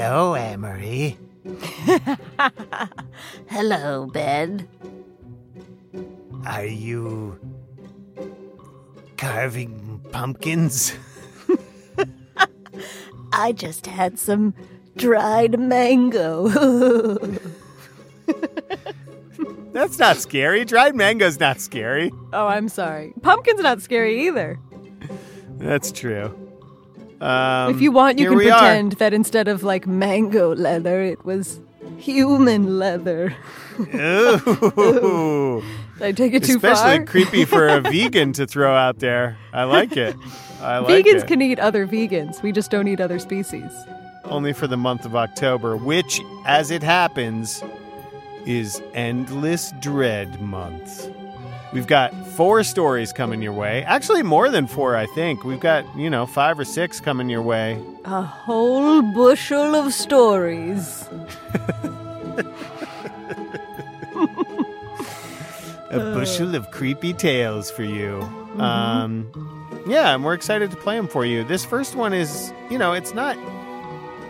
Hello, Amory. Hello, Ben. Are you carving pumpkins? I just had some dried mango. That's not scary. Dried mango's not scary. Oh, I'm sorry. Pumpkin's not scary either. That's true. Um, if you want, you can we are. pretend that instead of like mango leather, it was human leather. Ooh. Did I take it too Especially far? Especially creepy for a vegan to throw out there. I like it. I like Vegans it. can eat other vegans. We just don't eat other species. Only for the month of October, which, as it happens, is Endless Dread Month. We've got four stories coming your way. Actually, more than four, I think. We've got, you know, five or six coming your way. A whole bushel of stories. a bushel of creepy tales for you. Um, yeah, and we're excited to play them for you. This first one is, you know, it's not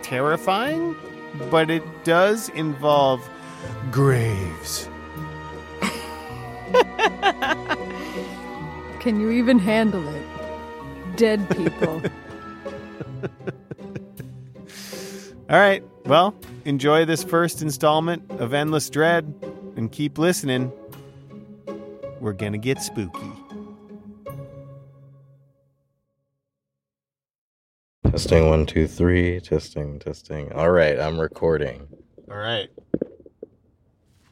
terrifying, but it does involve graves. Can you even handle it? Dead people. All right, well, enjoy this first installment of Endless Dread and keep listening. We're gonna get spooky. Testing one, two, three. Testing, testing. All right, I'm recording. All right.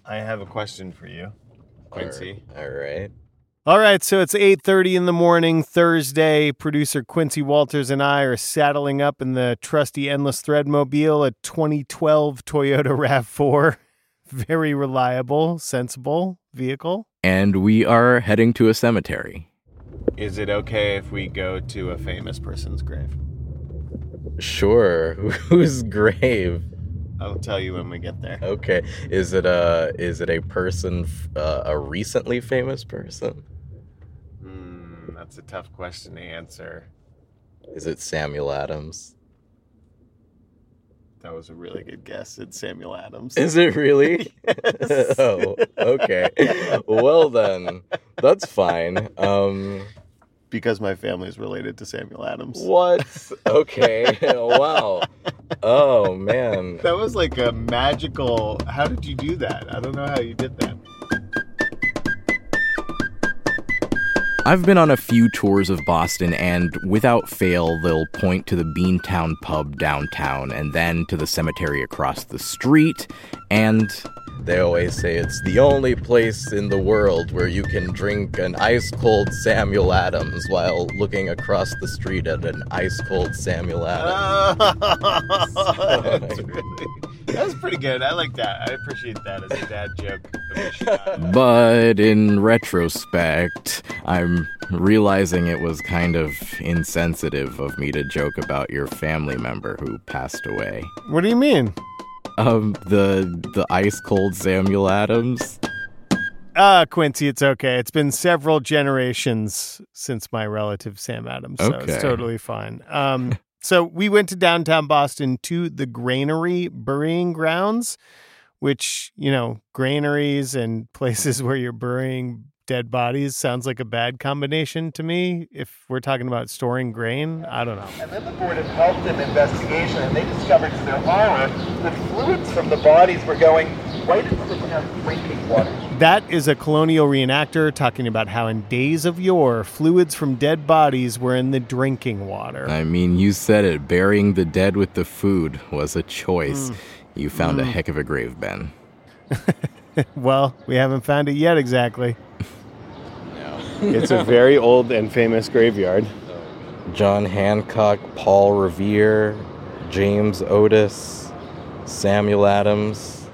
I have a question for you, Quincy. All right. All right, so it's 8:30 in the morning Thursday. Producer Quincy Walters and I are saddling up in the trusty Endless Threadmobile, a 2012 Toyota RAV4. Very reliable, sensible vehicle. And we are heading to a cemetery. Is it okay if we go to a famous person's grave? Sure. Whose grave? I'll tell you when we get there. Okay. Is it a is it a person uh, a recently famous person? Hmm, that's a tough question to answer. Is it Samuel Adams? That was a really good guess. It's Samuel Adams. Is it really? oh, okay. Well then, that's fine. Um because my family is related to Samuel Adams. what? Okay. wow. Oh man. That was like a magical. How did you do that? I don't know how you did that. I've been on a few tours of Boston, and without fail, they'll point to the Beantown pub downtown and then to the cemetery across the street, and They always say it's the only place in the world where you can drink an ice cold Samuel Adams while looking across the street at an ice cold Samuel Adams. That's really- that was pretty good. I like that. I appreciate that as a dad joke. but in retrospect, I'm realizing it was kind of insensitive of me to joke about your family member who passed away. What do you mean? Um, the the ice cold Samuel Adams. Ah, Quincy, it's okay. It's been several generations since my relative Sam Adams, so Okay. it's totally fine. Um, so we went to downtown Boston to the Granary Burying Grounds, which you know, granaries and places where you're burying dead bodies sounds like a bad combination to me. If we're talking about storing grain, I don't know. And then the board had helped them investigation, and they discovered to their horror that uh, fluids from the bodies were going right into the town's drinking water. That is a colonial reenactor talking about how in days of yore, fluids from dead bodies were in the drinking water. I mean, you said it. Burying the dead with the food was a choice. Hmm. You found a hmm. heck of a grave, Ben. well, we haven't found it yet exactly. It's a very old and famous graveyard. John Hancock, Paul Revere, James Otis, Samuel Adams.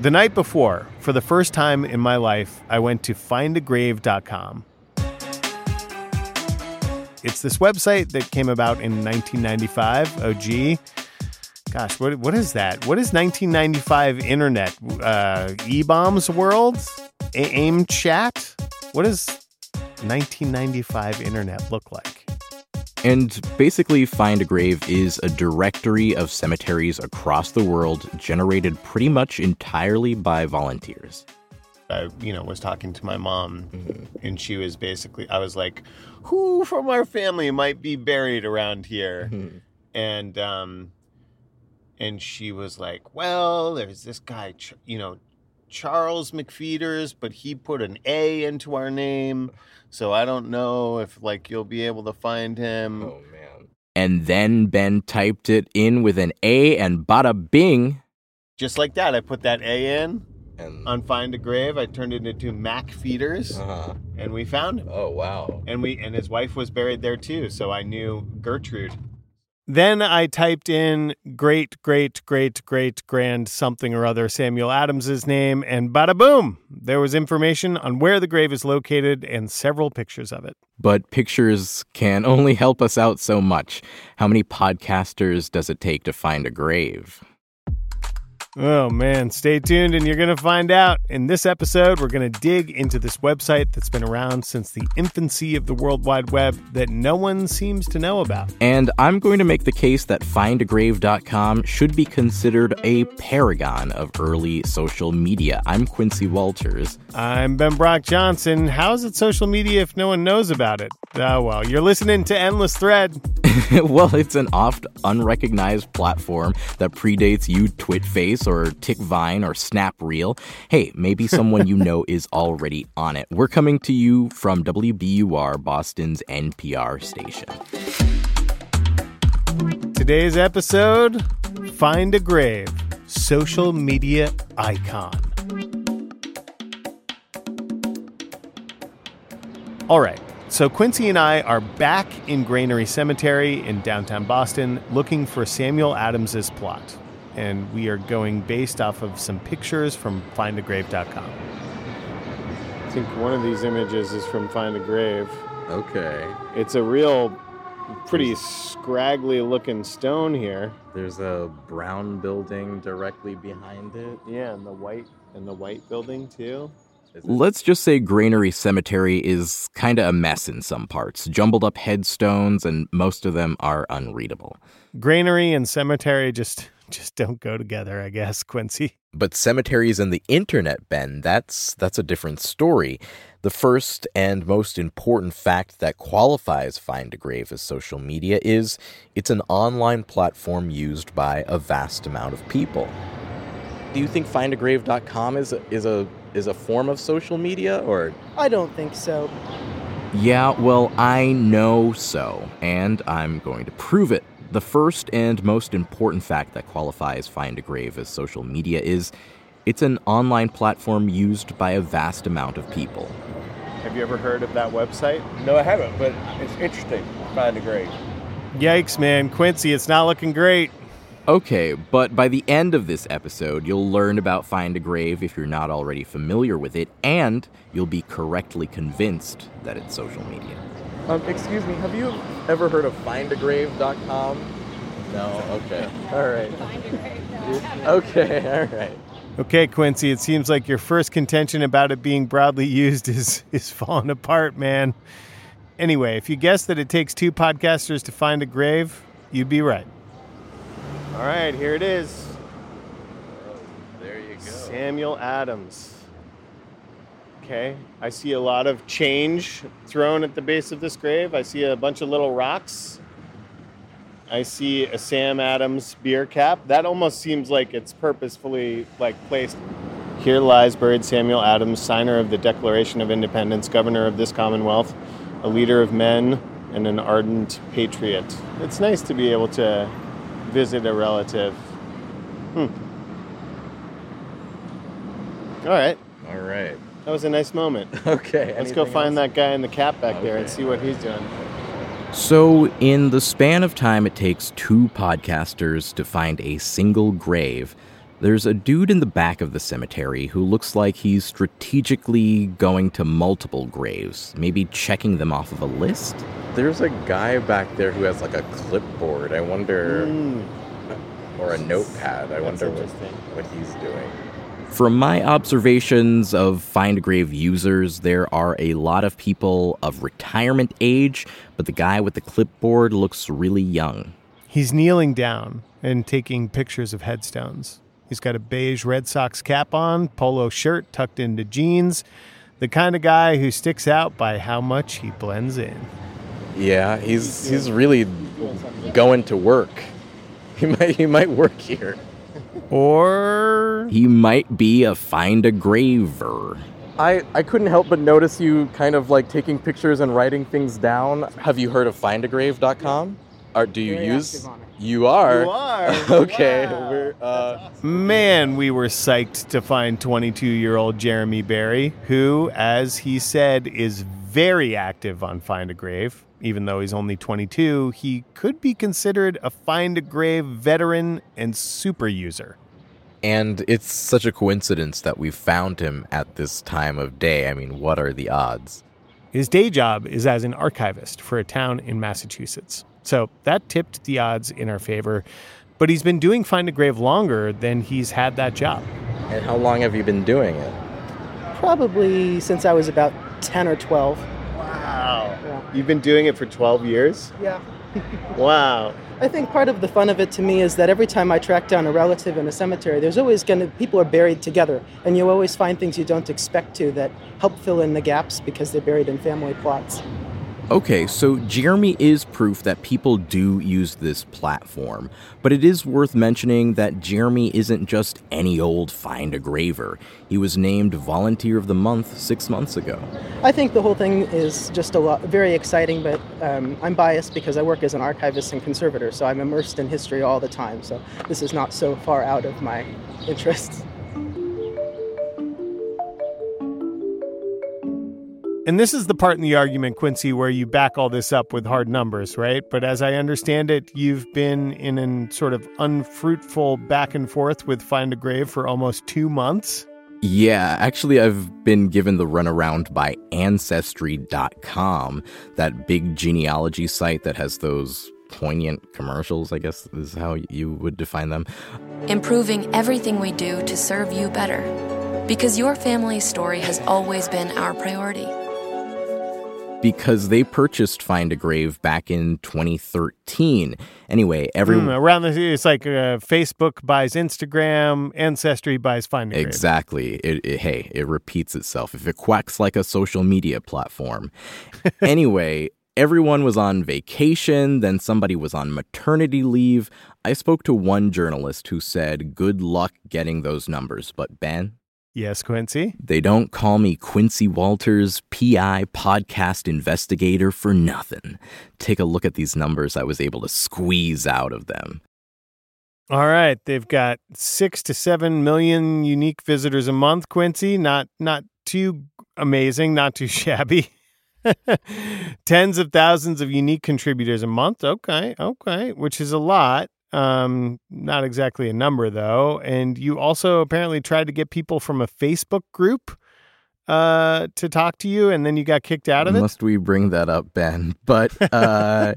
The night before, for the first time in my life, I went to findagrave.com. It's this website that came about in 1995. Oh, gee. Gosh, what, what is that? What is 1995 internet? Uh, E-bombs world? A- AIM chat? What does 1995 internet look like? And basically, Find a Grave is a directory of cemeteries across the world generated pretty much entirely by volunteers. I, you know, was talking to my mom, and she was basically, I was like, "Who from our family might be buried around here?" And um, and she was like, "Well, there's this guy, you know, Charles McFeeters, but he put an A into our name, so I don't know if like you'll be able to find him." Oh man. And then Ben typed it in with an A and bada bing. Just like that, I put that A in And on Find a Grave. I turned it into MacFeeters, uh-huh. and we found him. Oh wow. and we and his wife was buried there too so i knew gertrude then i typed in great great great great grand something or other samuel adams's name and bada boom there was information on where the grave is located and several pictures of it But pictures can only help us out so much. How many podcasters does it take to find a grave? Oh man, stay tuned and you're going to find out. In this episode, we're going to dig into this website that's been around since the infancy of the World Wide Web that no one seems to know about. And I'm going to make the case that findagrave.com should be considered a paragon of early social media. I'm Quincy Walters. I'm Ben Brock Johnson. How's it social media if no one knows about it? Oh, well, you're listening to Endless Thread. well, it's an oft unrecognized platform that predates you Twitface or TickVine or Snap Reel. Hey, maybe someone you know is already on it. We're coming to you from WBUR, Boston's NPR station. Today's episode Find a Grave, social media icon. All right, so Quincy and I are back in Granary Cemetery in downtown Boston looking for Samuel Adams's plot. And we are going based off of some pictures from findagrave.com. I think one of these images is from Find a Grave. Okay. It's a real, pretty scraggly looking stone here. There's a brown building directly behind it. Yeah, and the white and the white building too. Is it- Let's just say Granary Cemetery is kind of a mess in some parts. Jumbled up headstones, and most of them are unreadable. Granary and cemetery just just don't go together, I guess, Quincy. But cemeteries and the internet, Ben, that's that's a different story. The first and most important fact that qualifies Find a Grave as social media is it's an online platform used by a vast amount of people. Do you think findagrave.com is a, is a is a form of social media or I don't think so. Yeah, well, I know so, and I'm going to prove it. The first and most important fact that qualifies Find a Grave as social media is it's an online platform used by a vast amount of people. Have you ever heard of that website? No, I haven't, but it's interesting. Find a grave. Yikes, man, Quincy, it's not looking great. Okay, but by the end of this episode, you'll learn about Find a Grave if you're not already familiar with it, and you'll be correctly convinced that it's social media. Um, excuse me, have you ever heard of findagrave.com? No, okay. All right. Okay, all right. Okay, Quincy, it seems like your first contention about it being broadly used is is falling apart, man. Anyway, if you guess that it takes two podcasters to find a grave, you'd be right. All right, here it is. There you go. Samuel Adams. Okay. I see a lot of change thrown at the base of this grave. I see a bunch of little rocks. I see a Sam Adams beer cap. That almost seems like it's purposefully like placed. Here lies buried Samuel Adams, signer of the Declaration of Independence, governor of this Commonwealth, a leader of men, and an ardent patriot. It's nice to be able to visit a relative. Hmm. All right. All right. That was a nice moment. Okay. Let's go find else? that guy in the cap back there and see what he's doing. So, in the span of time it takes two podcasters to find a single grave, there's a dude in the back of the cemetery who looks like he's strategically going to multiple graves, maybe checking them off of a list. There's a guy back there who has like a clipboard. I wonder, hmm. or a notepad. I. That's wonder what, what he's doing. From my observations of Find a Grave users, there are a lot of people of retirement age, but the guy with the clipboard looks really young. He's kneeling down and taking pictures of headstones. He's got a beige Red Sox cap on, polo shirt tucked into jeans, the kind of guy who sticks out by how much he blends in. Yeah, he's he's really going to work. He might he might work here. Or He might be a Find a Graver. I, I couldn't help but notice you kind of like taking pictures and writing things down. Have you heard of findagrave.com? Or do you use You are. You are. okay. Wow. We're uh Man, we were psyched to find 22 year old Jeremy Barry, who, as he said, is very active on Find a Grave. Even though he's only 22, he could be considered a Find a Grave veteran and super user. And it's such a coincidence that we found him at this time of day. I mean, what are the odds? His day job is as an archivist for a town in Massachusetts. So that tipped the odds in our favor. But he's been doing Find a Grave longer than he's had that job. and how long have you been doing it? Probably since I was about 10 or 12. Wow. Yeah. You've been doing it for 12 years? Yeah. Wow. I think part of the fun of it to me is that every time I track down a relative in a cemetery, there's always going to, people are buried together, and you always find things you don't expect to that help fill in the gaps because they're buried in family plots. Okay, so Jeremy is proof that people do use this platform, but it is worth mentioning that Jeremy isn't just any old find a graver. He was named Volunteer of the Month six months ago. I think the whole thing is just a lot, very exciting, but um, I'm biased because I work as an archivist and conservator, so I'm immersed in history all the time. So this is not so far out of my interests. And this is the part in the argument, Quincy, where you back all this up with hard numbers, right? But as I understand it, you've been in a sort of unfruitful back and forth with Find a Grave for almost two months. Yeah, actually, I've been given the runaround by Ancestry.com, that big genealogy site that has those poignant commercials, I guess is how you would define them. improving everything we do to serve you better. Because your family's story has always been our priority. Because they purchased Find a Grave back in 2013. Anyway, every Mm, around the, it's like uh, Facebook buys Instagram, Ancestry buys Find a Grave. Exactly. It, it- hey, it repeats itself. If it quacks like a social media platform. anyway, everyone was on vacation, then somebody was on maternity leave. I spoke to one journalist who said, Good luck getting those numbers. But Ben, Yes, Quincy. they don't call me Quincy Walters, PI podcast investigator for nothing. Take a look at these numbers I was able to squeeze out of them. All right, they've got six to seven million unique visitors a month. Quincy, not not too amazing, not too shabby. Tens of thousands of unique contributors a month. Okay, okay, which is a lot. Um, not exactly a number though. And you also apparently tried to get people from a Facebook group uh to talk to you, and then you got kicked out of it. Must we bring that up, Ben? But uh,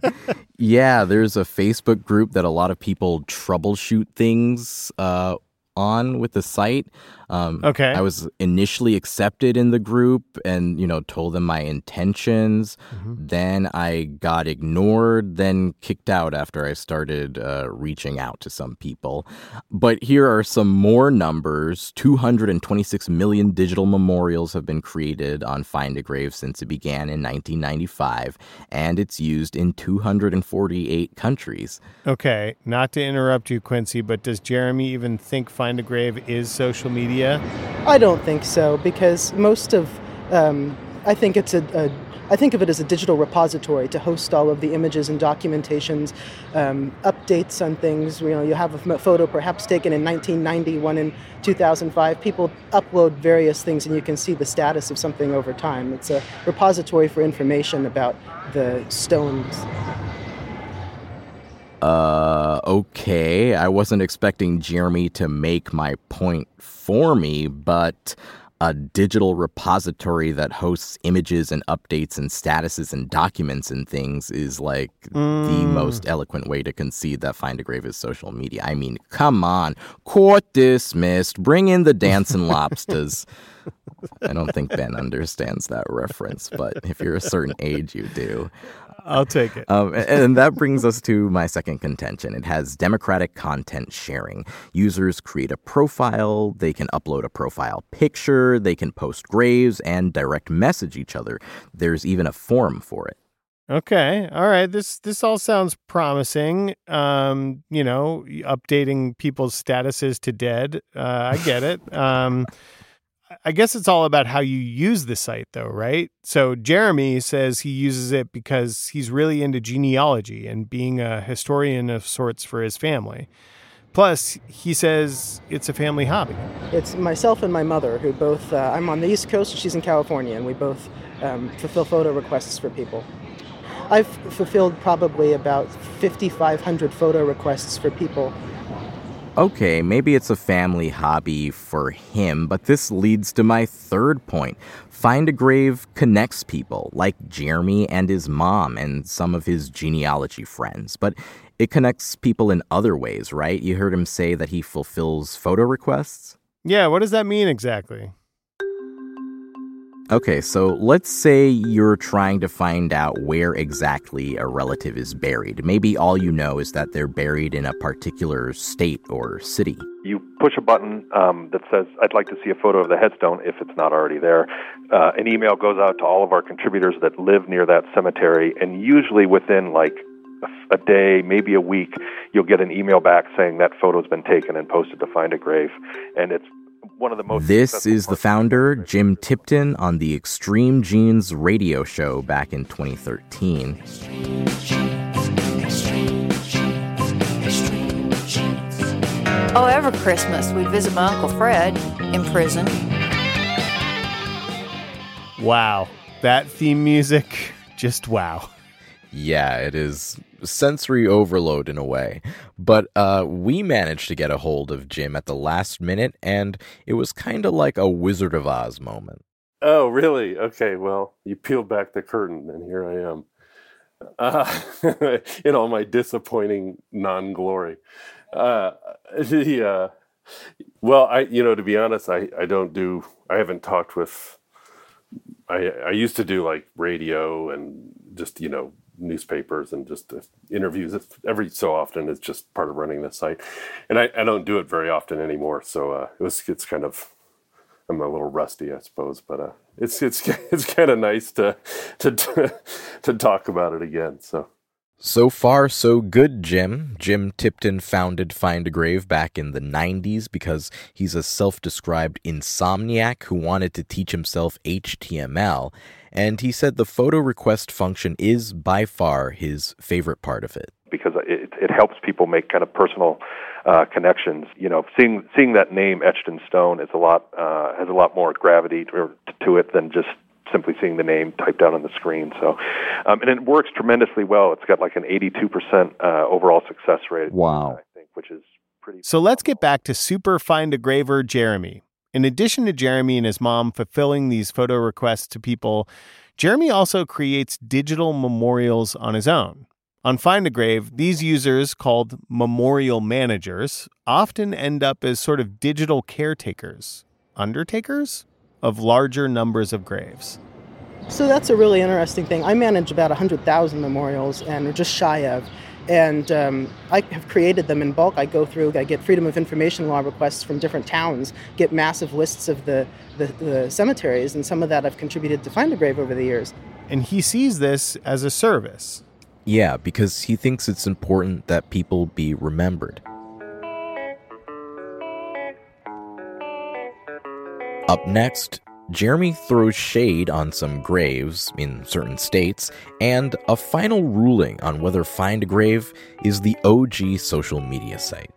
yeah, there's a Facebook group that a lot of people troubleshoot things uh, on with the site. Um, Okay. I was initially accepted in the group and, you know, told them my intentions. Then I got ignored, then kicked out after I started uh, reaching out to some people. But here are some more numbers 226 million digital memorials have been created on Find a Grave since it began in 1995, and it's used in 248 countries. Okay, not to interrupt you, Quincy, but does Jeremy even think Find a Grave is social media? I don't think so because most of, um, I think it's a, a, I think of it as a digital repository to host all of the images and documentations, um, updates on things. You know, you have a photo perhaps taken in 1990, one in 2005. People upload various things, and you can see the status of something over time. It's a repository for information about the stones. Uh, okay. I wasn't expecting Jeremy to make my point for me, but a digital repository that hosts images and updates and statuses and documents and things is like the Mm. most eloquent way to concede that Find a Grave is social media. I mean, come on. Court dismissed. Bring in the dancing lobsters. I don't think Ben understands that reference, but if you're a certain age, you do. I'll take it. Um, and, and that brings us to my second contention. It has democratic content sharing. Users create a profile, they can upload a profile picture, they can post graves, and direct message each other. There's even a forum for it. Okay. All right. This this all sounds promising. Um, you know, updating people's statuses to dead. Uh, I get it. Um, I guess it's all about how you use the site, though, right? So Jeremy says he uses it because he's really into genealogy and being a historian of sorts for his family. Plus, he says it's a family hobby. It's myself and my mother who both. Uh, I'm on the East Coast, she's in California, and we both um, fulfill photo requests for people. I've fulfilled probably about 5,500 photo requests for people. Okay, maybe it's a family hobby for him, but this leads to my third point. Find a Grave connects people, like Jeremy and his mom and some of his genealogy friends. But it connects people in other ways, right? You heard him say that he fulfills photo requests? Yeah, what does that mean exactly? Okay, so let's say you're trying to find out where exactly a relative is buried. Maybe all you know is that they're buried in a particular state or city. You push a button um, that says, I'd like to see a photo of the headstone if it's not already there. Uh, an email goes out to all of our contributors that live near that cemetery, and usually within like a, day, maybe a week, you'll get an email back saying that photo's been taken and posted to find a grave. And it's one of the most This is the founder, Jim Tipton, on the Extreme Genes radio show back in 2013. Oh, every Christmas we'd visit my Uncle Fred in prison. Wow. That theme music, just wow. Yeah, it is sensory overload in a way. But uh, we managed to get a hold of Jim at the last minute, and it was kind of like a Wizard of Oz moment. Oh, really? Okay, well, you peeled back the curtain, and here I am. Uh, in all my disappointing non glory. Uh, uh, well, I, you know, to be honest, I, I don't do, I haven't talked with, I, I used to do like radio and just, you know, newspapers and just uh, interviews every so often. It's just part of running the site. And I, I don't do it very often anymore. So uh, it was, it's kind of, I'm a little rusty, I suppose, but uh, it's it's it's kind of nice to to to talk about it again. So So far, so good, Jim. Jim Tipton founded Find a Grave back in the 90s because he's a self described insomniac who wanted to teach himself HTML. And he said the photo request function is by far his favorite part of it. because it, it helps people make kind of personal uh, connections. You know, seeing seeing that name etched in stone is a lot uh, has a lot more gravity to, to it than just simply seeing the name typed out on the screen. So, um, and it works tremendously well. It's got like an 82% uh, overall success rate. Wow. I think, which is pretty. So let's get back to super find a graver Jeremy. In addition to Jeremy and his mom fulfilling these photo requests to people, Jeremy also creates digital memorials on his own. On Find a Grave, these users, called memorial managers, often end up as sort of digital caretakers, undertakers, of larger numbers of graves. So that's a really interesting thing. I manage about 100,000 memorials and we're just shy of. And um, I have created them in bulk. I go through, I get Freedom of Information law requests from different towns, get massive lists of the, the, the cemeteries, and some of that I've contributed to Find a Grave over the years. And he sees this as a service. Yeah, because he thinks it's important that people be remembered. Up next, Jeremy throws shade on some graves in certain states and a final ruling on whether Find a Grave is the OG social media site.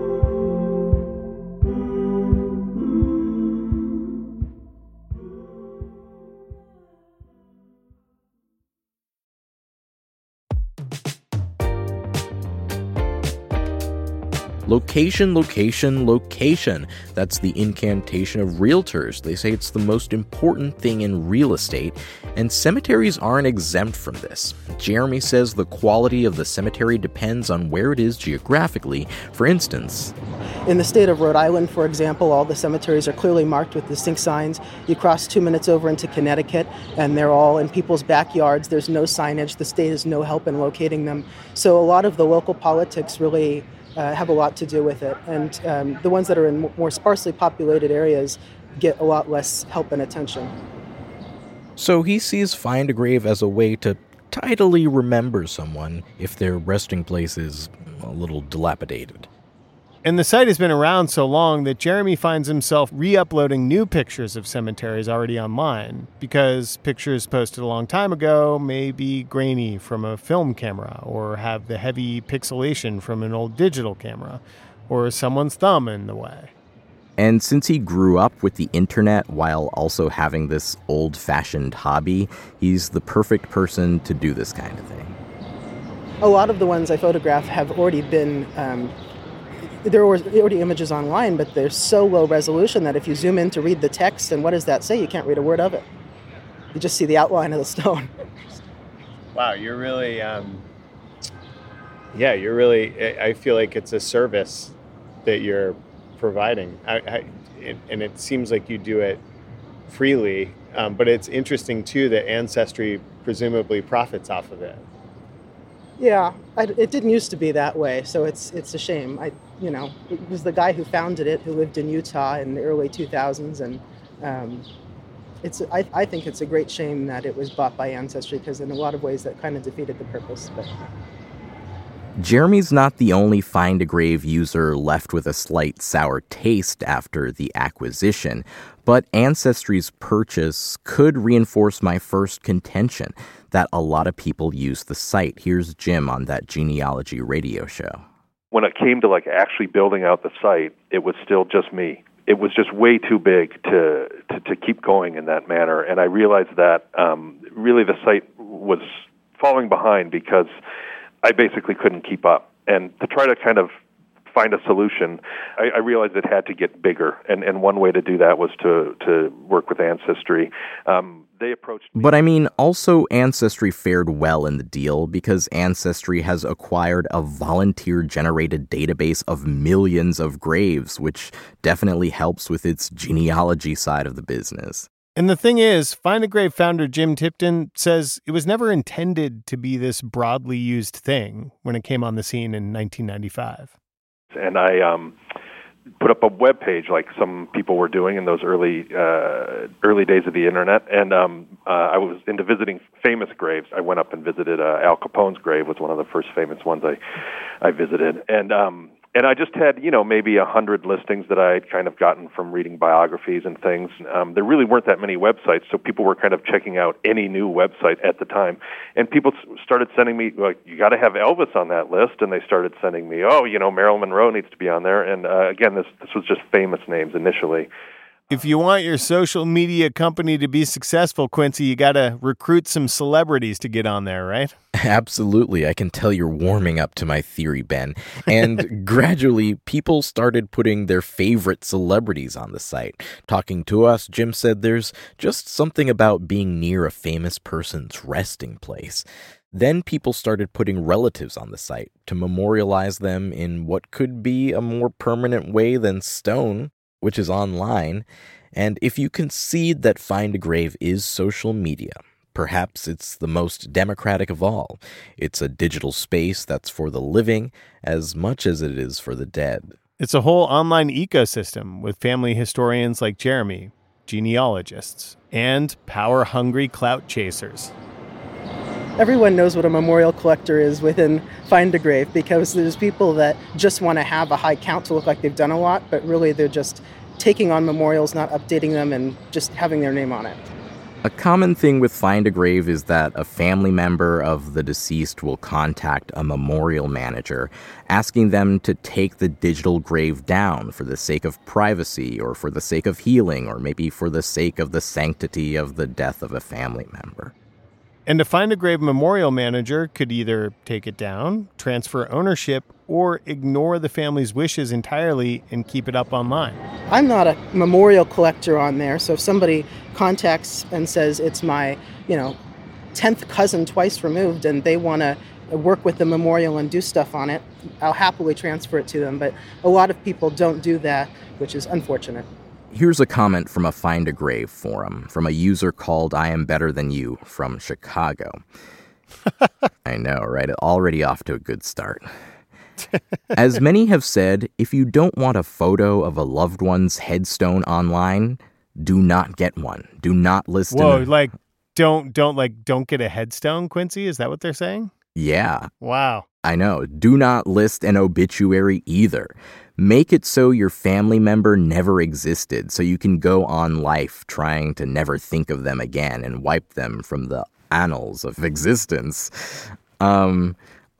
Location, location, location. That's the incantation of realtors. They say it's the most important thing in real estate, and cemeteries aren't exempt from this. Jeremy says the quality of the cemetery depends on where it is geographically. For instance, in the state of Rhode Island, for example, all the cemeteries are clearly marked with distinct signs. You cross two minutes over into Connecticut, and they're all in people's backyards. There's no signage. The state has no help in locating them. So a lot of the local politics really uh, have a lot to do with it. And um, the ones that are in more sparsely populated areas get a lot less help and attention. So he sees Find a Grave as a way to tidily remember someone if their resting place is a little dilapidated. And the site has been around so long that Jeremy finds himself re uploading new pictures of cemeteries already online because pictures posted a long time ago may be grainy from a film camera or have the heavy pixelation from an old digital camera or someone's thumb in the way. And since he grew up with the internet while also having this old fashioned hobby, he's the perfect person to do this kind of thing. A lot of the ones I photograph have already been um, there were already images online, but they're so low resolution that if you zoom in to read the text and what does that say, you can't read a word of it. You just see the outline of the stone. Wow, you're really, um, yeah, you're really. I feel like it's a service that you're providing, I, I, it, and it seems like you do it freely. Um, but it's interesting too that Ancestry presumably profits off of it. Yeah, I, it didn't used to be that way, so it's it's a shame. I, you know, it was the guy who founded it who lived in Utah in the early 2000s, and um, it's I, I think it's a great shame that it was bought by Ancestry because in a lot of ways that kind of defeated the purpose. But Jeremy's not the only Find a Grave user left with a slight sour taste after the acquisition, but Ancestry's purchase could reinforce my first contention that a lot of people use the site. Here's Jim on that genealogy radio show. When it came to like actually building out the site, it was still just me it was just way too big to, to, to keep going in that manner. And I realized that um, really the site was falling behind because I basically couldn't keep up. And to try to kind of find a solution, I, I realized it had to get bigger. And, and one way to do that was to, to work with Ancestry. Um, they approached me. But I mean, also Ancestry fared well in the deal because Ancestry has acquired a volunteer generated database of millions of graves, which definitely helps with its genealogy side of the business. And the thing is, Find a Grave founder Jim Tipton says it was never intended to be this broadly used thing when it came on the scene in 1995. And I um put up a web page like some people were doing in those early uh, early days of the internet. And um, uh, I was into visiting famous graves. I went up and visited uh, Al Capone's grave was one of the first famous ones I I visited. And um, and I just had you know maybe a hundred listings that I had kind of gotten from reading biographies and things. Um, there really weren't that many websites, so people were kind of checking out any new website at the time. And people started sending me like, "You got to have Elvis on that list," and they started sending me, "Oh, you know, Marilyn Monroe needs to be on there." And uh, again, this this was just famous names initially. If you want your social media company to be successful, Quincy, you got to recruit some celebrities to get on there, right? Absolutely. I can tell you're warming up to my theory, Ben. And gradually, people started putting their favorite celebrities on the site. Talking to us, Jim said there's just something about being near a famous person's resting place. Then people started putting relatives on the site to memorialize them in what could be a more permanent way than stone which is online, and if you concede that Find a Grave is social media, perhaps it's the most democratic of all. It's a digital space that's for the living as much as it is for the dead. It's a whole online ecosystem with family historians like Jeremy, genealogists, and power hungry clout chasers everyone knows what a memorial collector is within Find a Grave because there's people that just want to have a high count to look like they've done a lot, but really they're just taking on memorials, not updating them, and just having their name on it. A common thing with Find a Grave is that a family member of the deceased will contact a memorial manager, asking them to take the digital grave down for the sake of privacy, or for the sake of healing, or maybe for the sake of the sanctity of the death of a family member. And to find a grave memorial manager could either take it down, transfer ownership, or ignore the family's wishes entirely and keep it up online. I'm not a memorial collector on there, so if somebody contacts and says it's my, you know, 10th cousin twice removed and they want to work with the memorial and do stuff on it, I'll happily transfer it to them. But a lot of people don't do that, which is unfortunate. Here's a comment from a Find a Grave forum from a user called I Am Better Than You from Chicago. I know, right? Already off to a good start. As many have said, if you don't want a photo of a loved one's headstone online, do not get one. Do not list. Whoa, like don't don't like don't get a headstone, Quincy. Is that what they're saying? Yeah. Wow. I know. Do not list an obituary either. Make it so your family member never existed, so you can go on life trying to never think of them again and wipe them from the annals of existence. Um,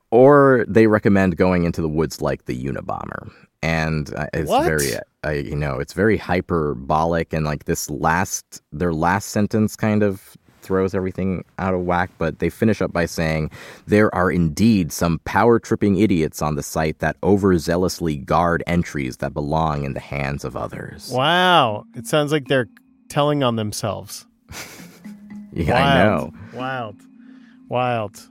or they recommend going into the woods like the Unabomber. And uh, it's what? very, uh, you know, it's very hyperbolic. And like this last, their last sentence kind of throws everything out of whack, but they finish up by saying there are indeed some power tripping idiots on the site that overzealously guard entries that belong in the hands of others. Wow. It sounds like they're telling on themselves. yeah, Wild. I know. Wild. Wild.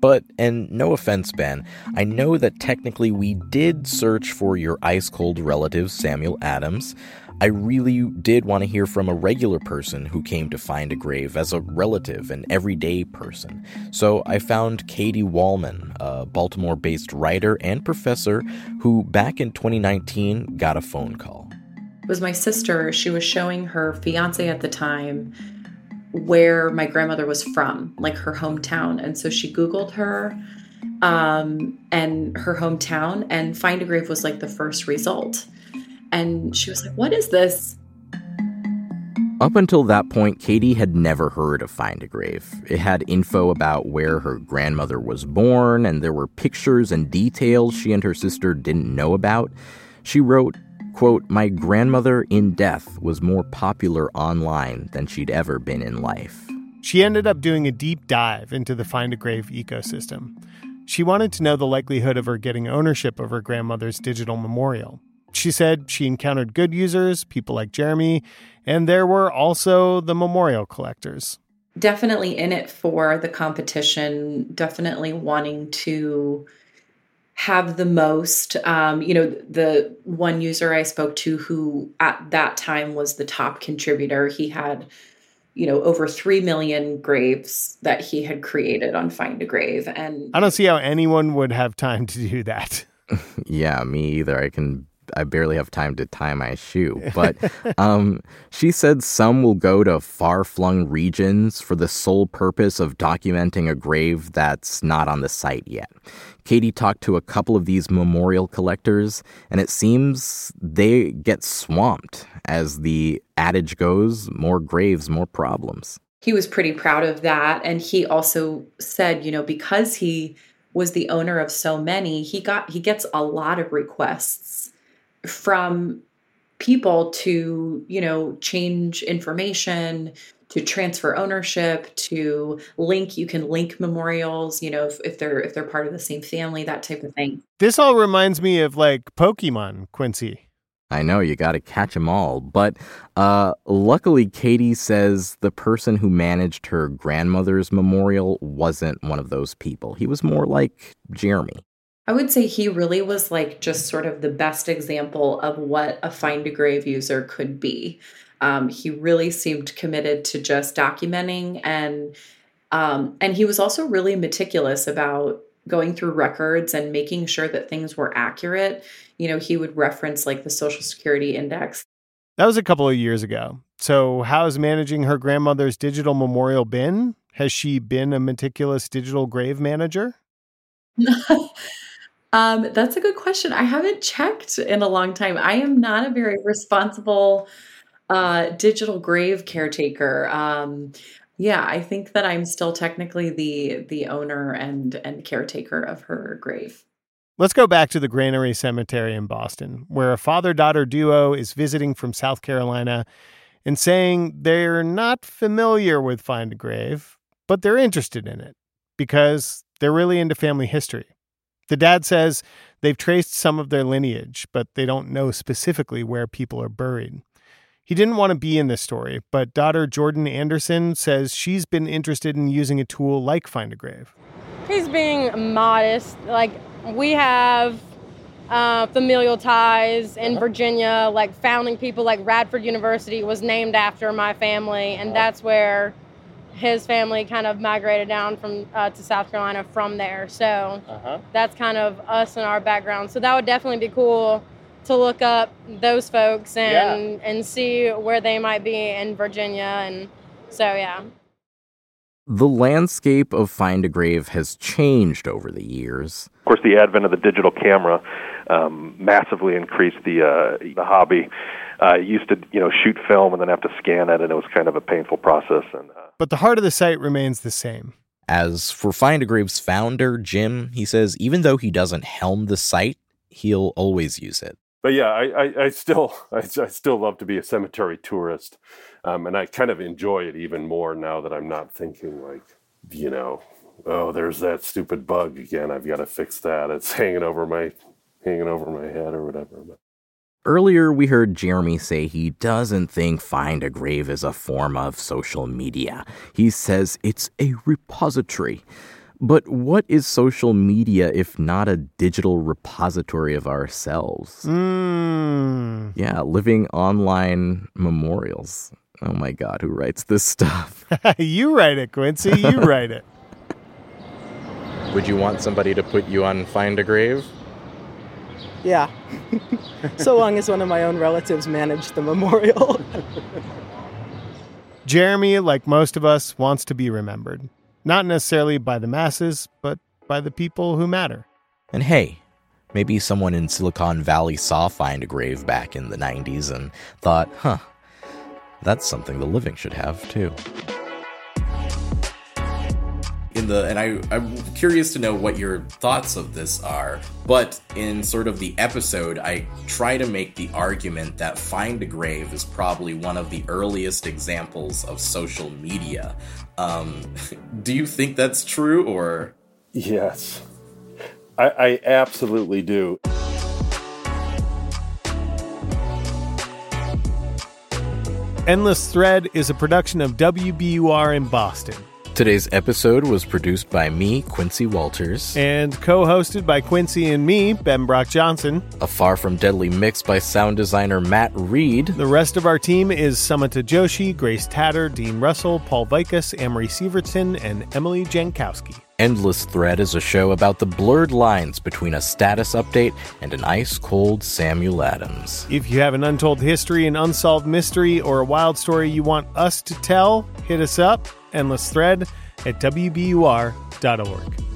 But, and no offense, Ben, I know that technically we did search for your ice cold relative, Samuel Adams. I really did want to hear from a regular person who came to find a grave as a relative, an everyday person. So I found Katie Wallman, a Baltimore based writer and professor who back in 2019 got a phone call. It was my sister. She was showing her fiance at the time where my grandmother was from, like her hometown. And so she Googled her um, and her hometown, and Find a Grave was like the first result. And she was like, What is this? Up until that point, Katie had never heard of Find a Grave. It had info about where her grandmother was born, and there were pictures and details she and her sister didn't know about. She wrote, quote, My grandmother in death was more popular online than she'd ever been in life. She ended up doing a deep dive into the Find a Grave ecosystem. She wanted to know the likelihood of her getting ownership of her grandmother's digital memorial. She said she encountered good users, people like Jeremy, and there were also the memorial collectors. Definitely in it for the competition, definitely wanting to have the most. Um, you know, the one user I spoke to who at that time was the top contributor, he had, you know, over 3 million graves that he had created on Find a Grave. And I don't see how anyone would have time to do that. yeah, me either. I can I barely have time to tie my shoe. But um, she said some will go to far flung regions for the sole purpose of documenting a grave that's not on the site yet. Katie talked to a couple of these memorial collectors, and it seems they get swamped. As the adage goes, more graves, more problems. He was pretty proud of that. And he also said, you know, because he was the owner of so many, he got he gets a lot of requests from people to, you know, change information, to transfer ownership, to link you can link memorials, you know, if, if they're if they're part of the same family, that type of thing. This all reminds me of like Pokemon, Quincy. I know you got to catch them all, but uh, luckily, Katie says the person who managed her grandmother's memorial wasn't one of those people. He was more like Jeremy. I would say he really was like just sort of the best example of what a find a grave user could be. Um, he really seemed committed to just documenting and um, and he was also really meticulous about going through records and making sure that things were accurate. You know, he would reference like the Social Security Index. That was a couple of years ago. So, how's managing her grandmother's digital memorial been? Has she been a meticulous digital grave manager? um, that's a good question. I haven't checked in a long time. I am not a very responsible uh, digital grave caretaker. Um, yeah, I think that I'm still technically the the owner and and caretaker of her grave. Let's go back to the Granary Cemetery in Boston, where a father daughter duo is visiting from South Carolina and saying they're not familiar with Find a Grave, but they're interested in it because they're really into family history. The dad says they've traced some of their lineage, but they don't know specifically where people are buried. He didn't want to be in this story, but daughter Jordan Anderson says she's been interested in using a tool like Find a Grave. He's being modest. Like, we have uh, familial ties in. Virginia, like founding people like Radford University was named after my family, and that's where his family kind of migrated down from uh, to South Carolina from there. So uh-huh. that's kind of us and our background. So that would definitely be cool to look up those folks and yeah. and see where they might be in Virginia and so yeah. The landscape of Find a Grave has changed over the years. Of course, the advent of the digital camera um, massively increased the uh, the hobby. Uh, used to, you know, shoot film and then have to scan it, and it was kind of a painful process. And uh, but the heart of the site remains the same. As for Find a Grave's founder, Jim, he says even though he doesn't helm the site, he'll always use it but yeah, I, I, I still I, I, still love to be a cemetery tourist, um, and I kind of enjoy it even more now that I'm not thinking like you know, oh, there's that stupid bug again. I've got to fix that. It's hanging over my hanging over my head or whatever. But. Earlier, we heard Jeremy say he doesn't think Find a Grave is a form of social media. He says it's a repository. But what is social media if not a digital repository of ourselves? Mm. Yeah, living online memorials. Oh my God, who writes this stuff? you write it, Quincy. You write it. Would you want somebody to put you on Find a Grave? Yeah. so long as one of my own relatives managed the memorial. Jeremy, like most of us, wants to be remembered. Not necessarily by the masses, but by the people who matter. And hey, maybe someone in Silicon Valley saw Find a Grave back in the 90s and thought, huh, that's something the living should have too. In the and I I'm curious to know what your thoughts of this are. But in sort of the episode, I try to make the argument that Find a Grave is probably one of the earliest examples of social media. Um, do you think that's true, or Yes, I, I absolutely do. Endless Thread is a production of WBUR in Boston. Today's episode was produced by me, Quincy Walters, and co hosted by Quincy and me, Ben Brock Johnson. A Far From Deadly mix by sound designer Matt Reed. The rest of our team is Samata Joshi, Grace Tatter, Dean Russell, Paul Vaitkus, Amory Sievertson, and Emily Jankowski. Endless Thread is a show about the blurred lines between a status update and an ice cold Samuel Adams. If you have an untold history, an unsolved mystery, or a wild story you want us to tell, hit us up, Endless Thread, at WBUR.org.